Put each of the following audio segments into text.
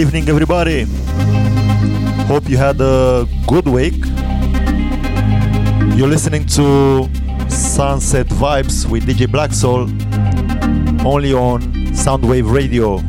evening, everybody. Hope you had a good week. You're listening to Sunset Vibes with DJ Blacksoul only on Soundwave Radio.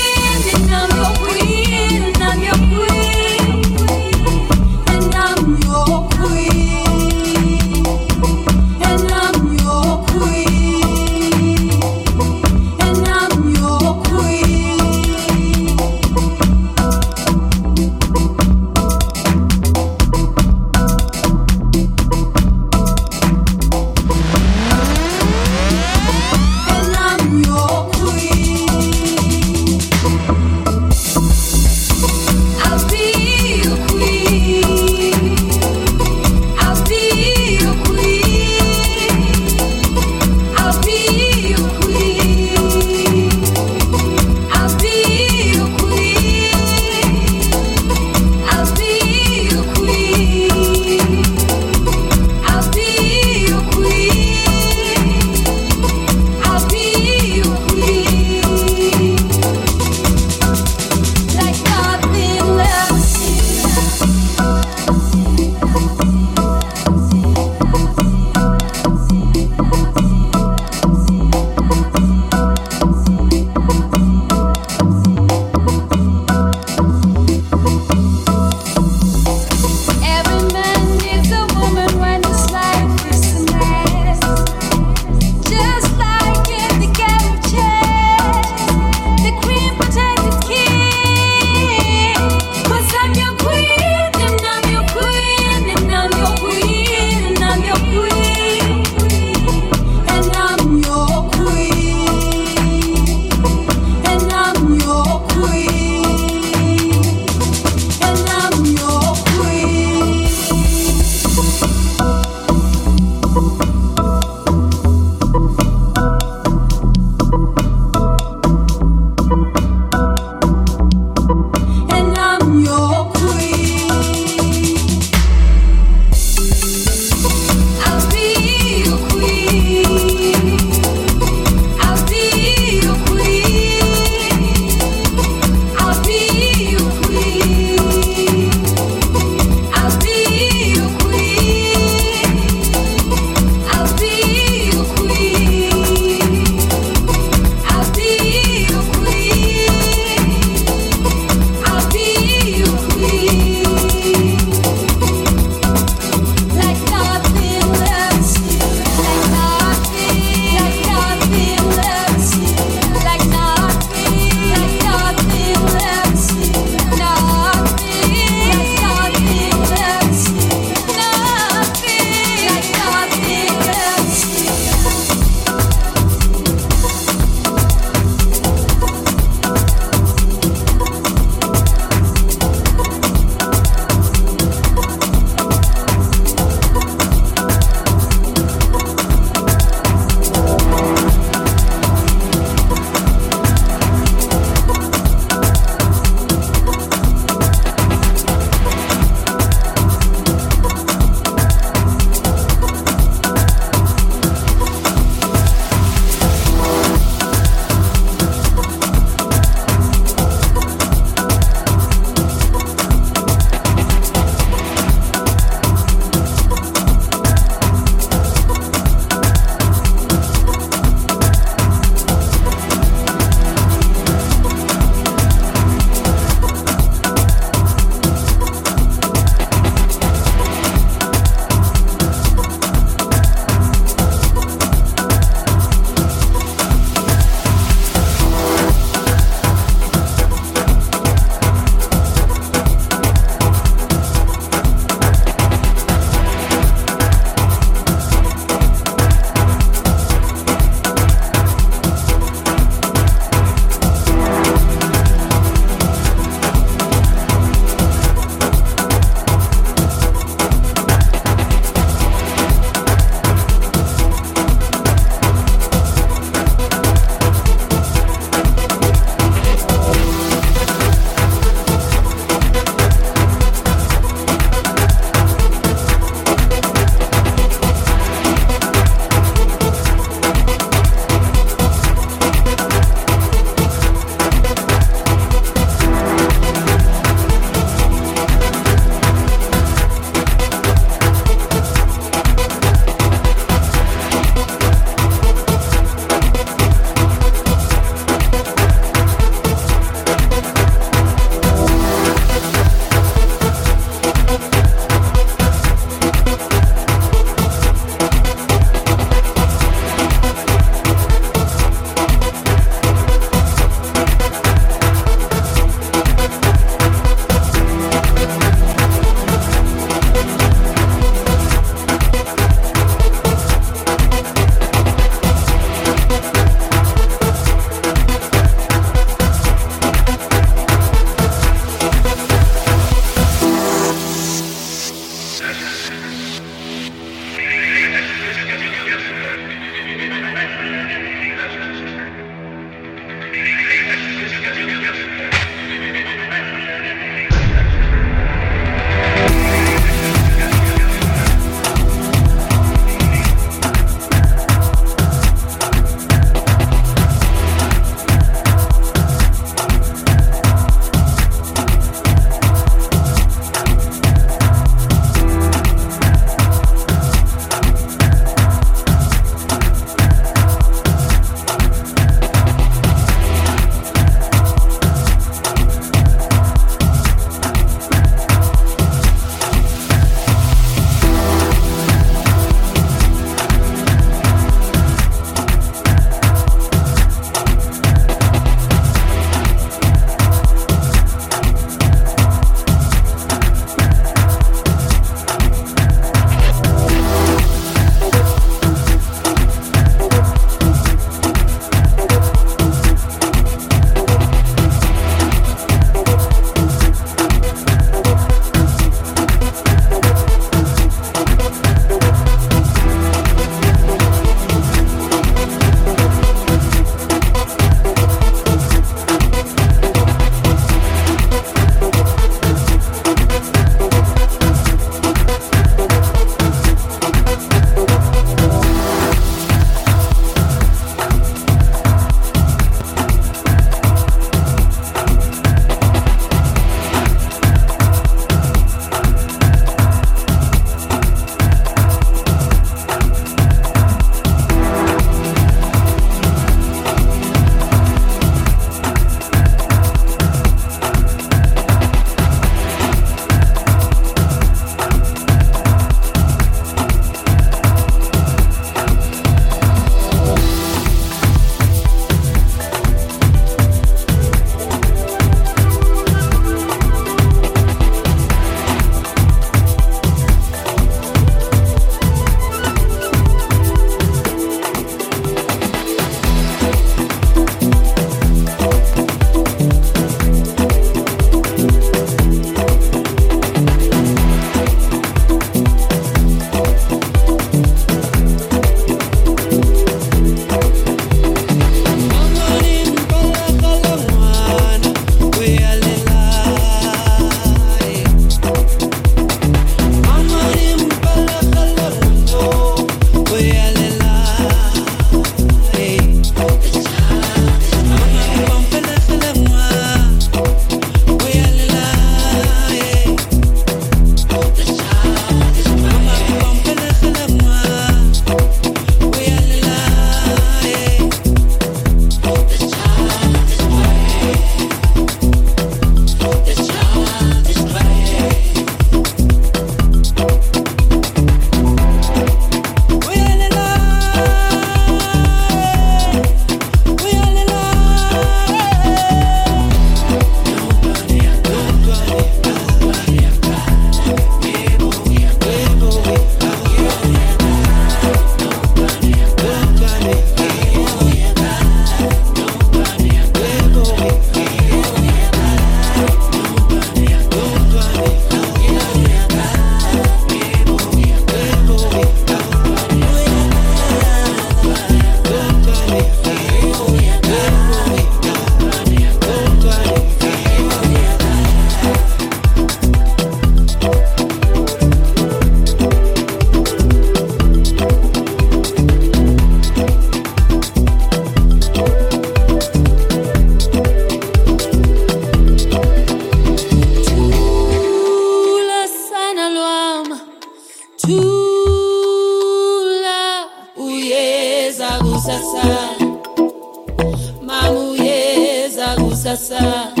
Yeah.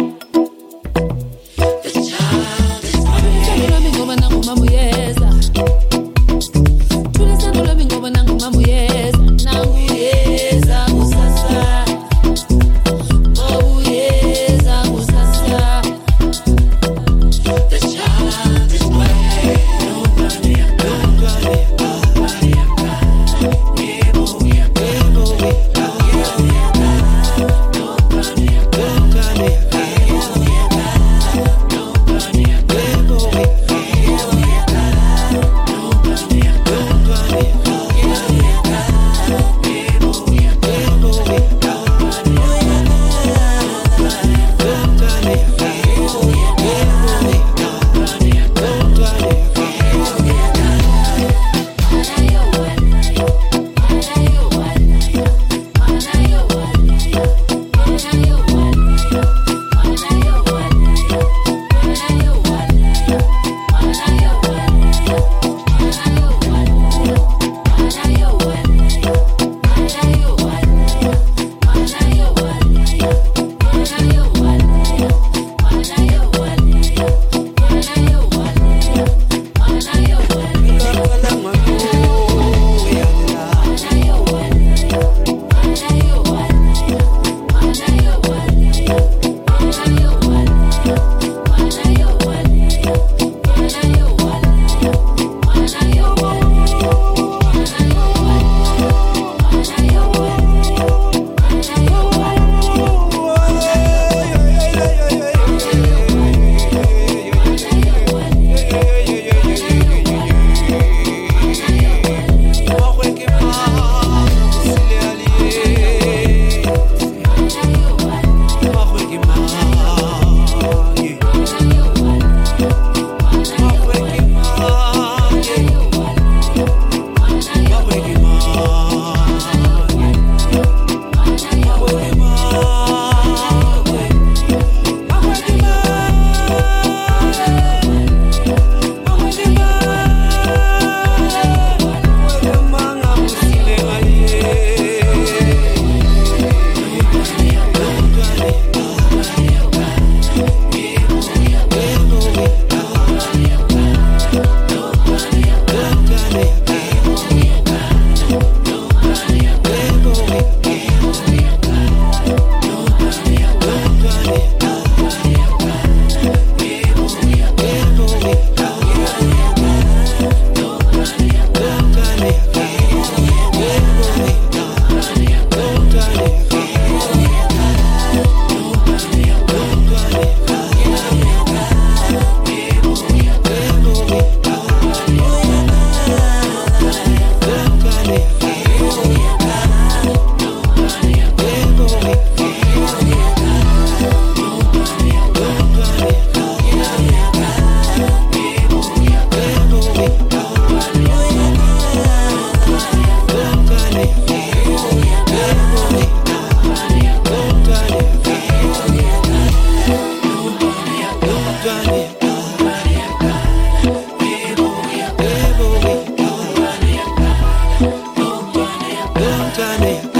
Montana.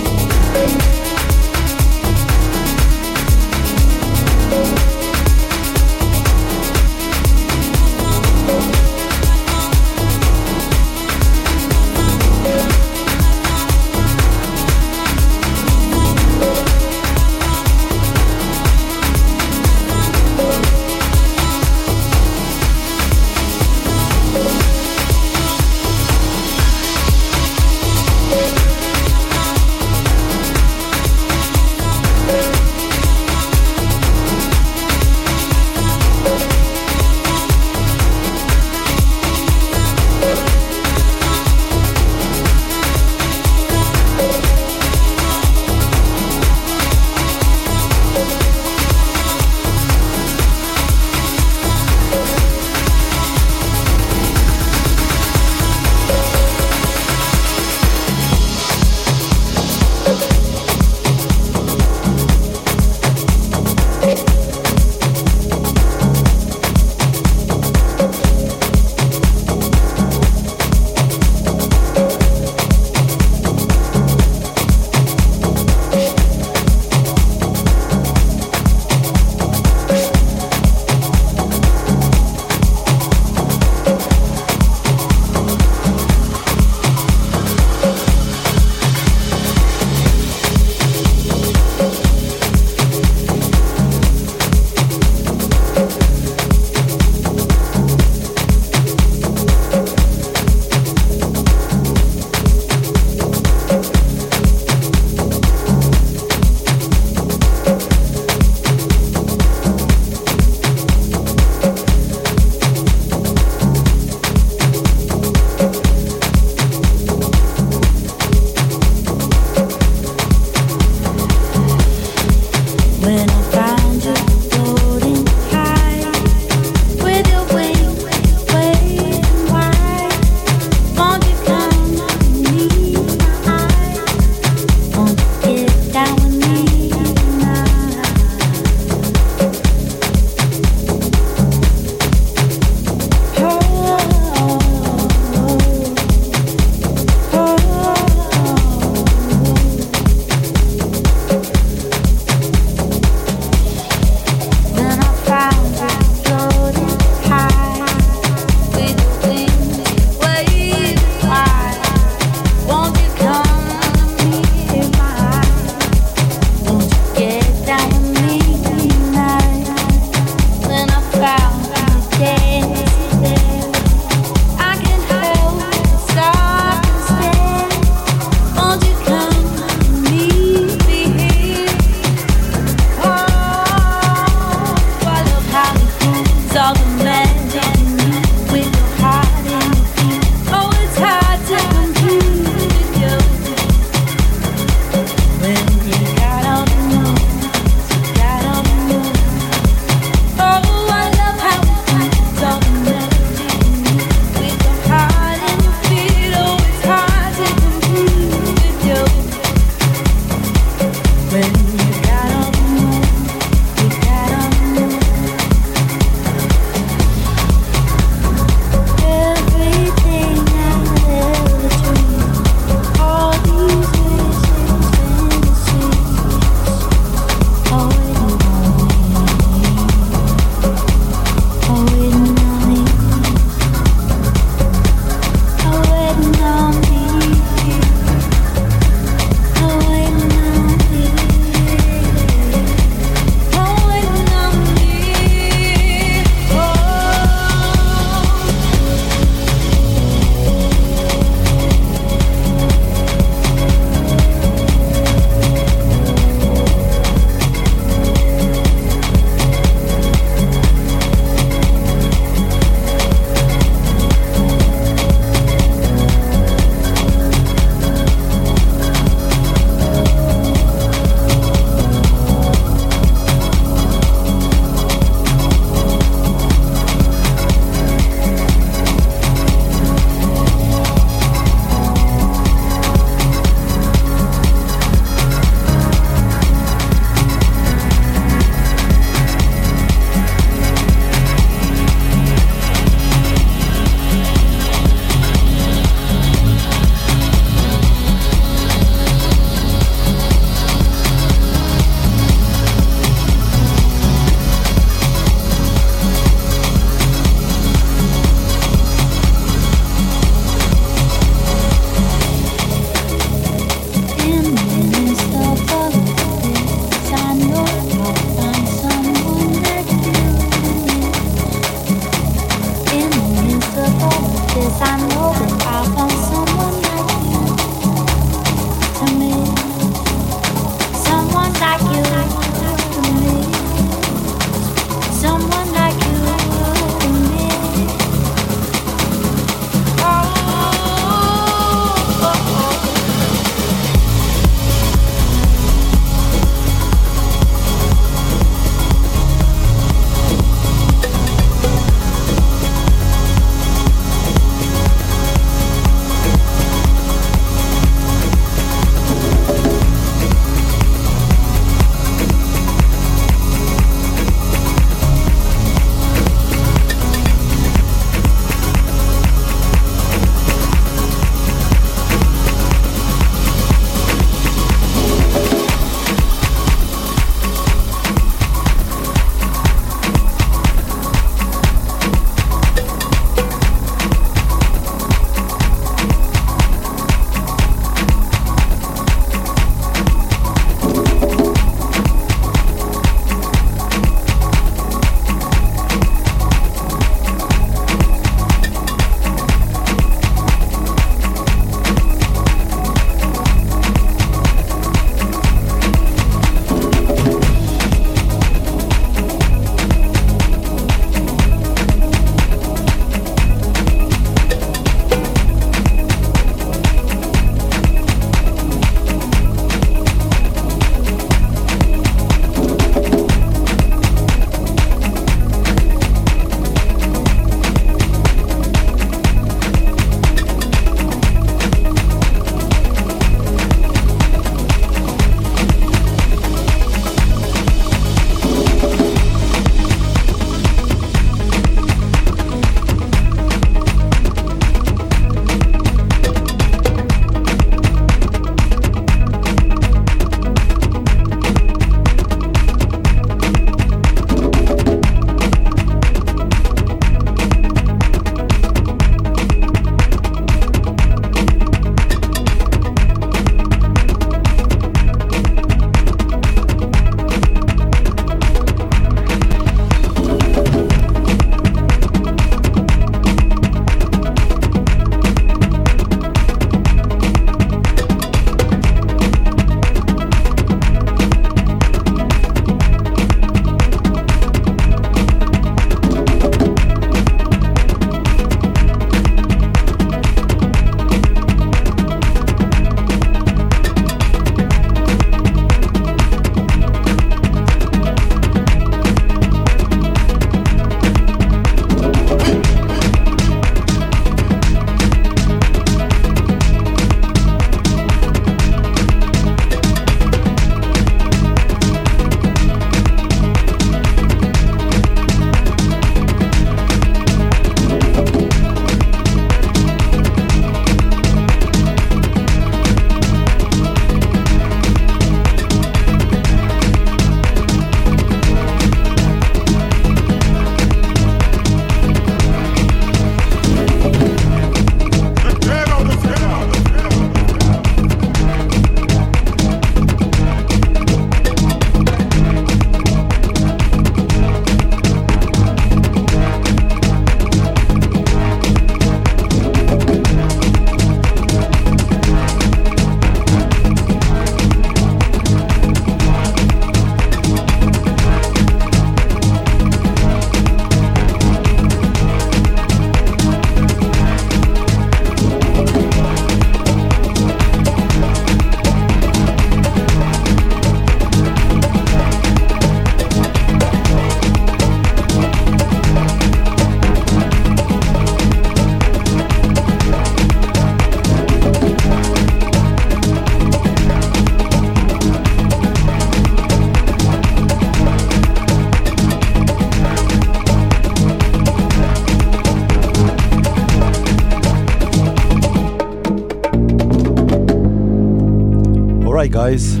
Guys,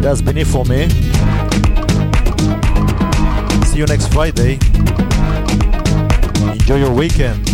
that's been it for me. See you next Friday. Enjoy your weekend.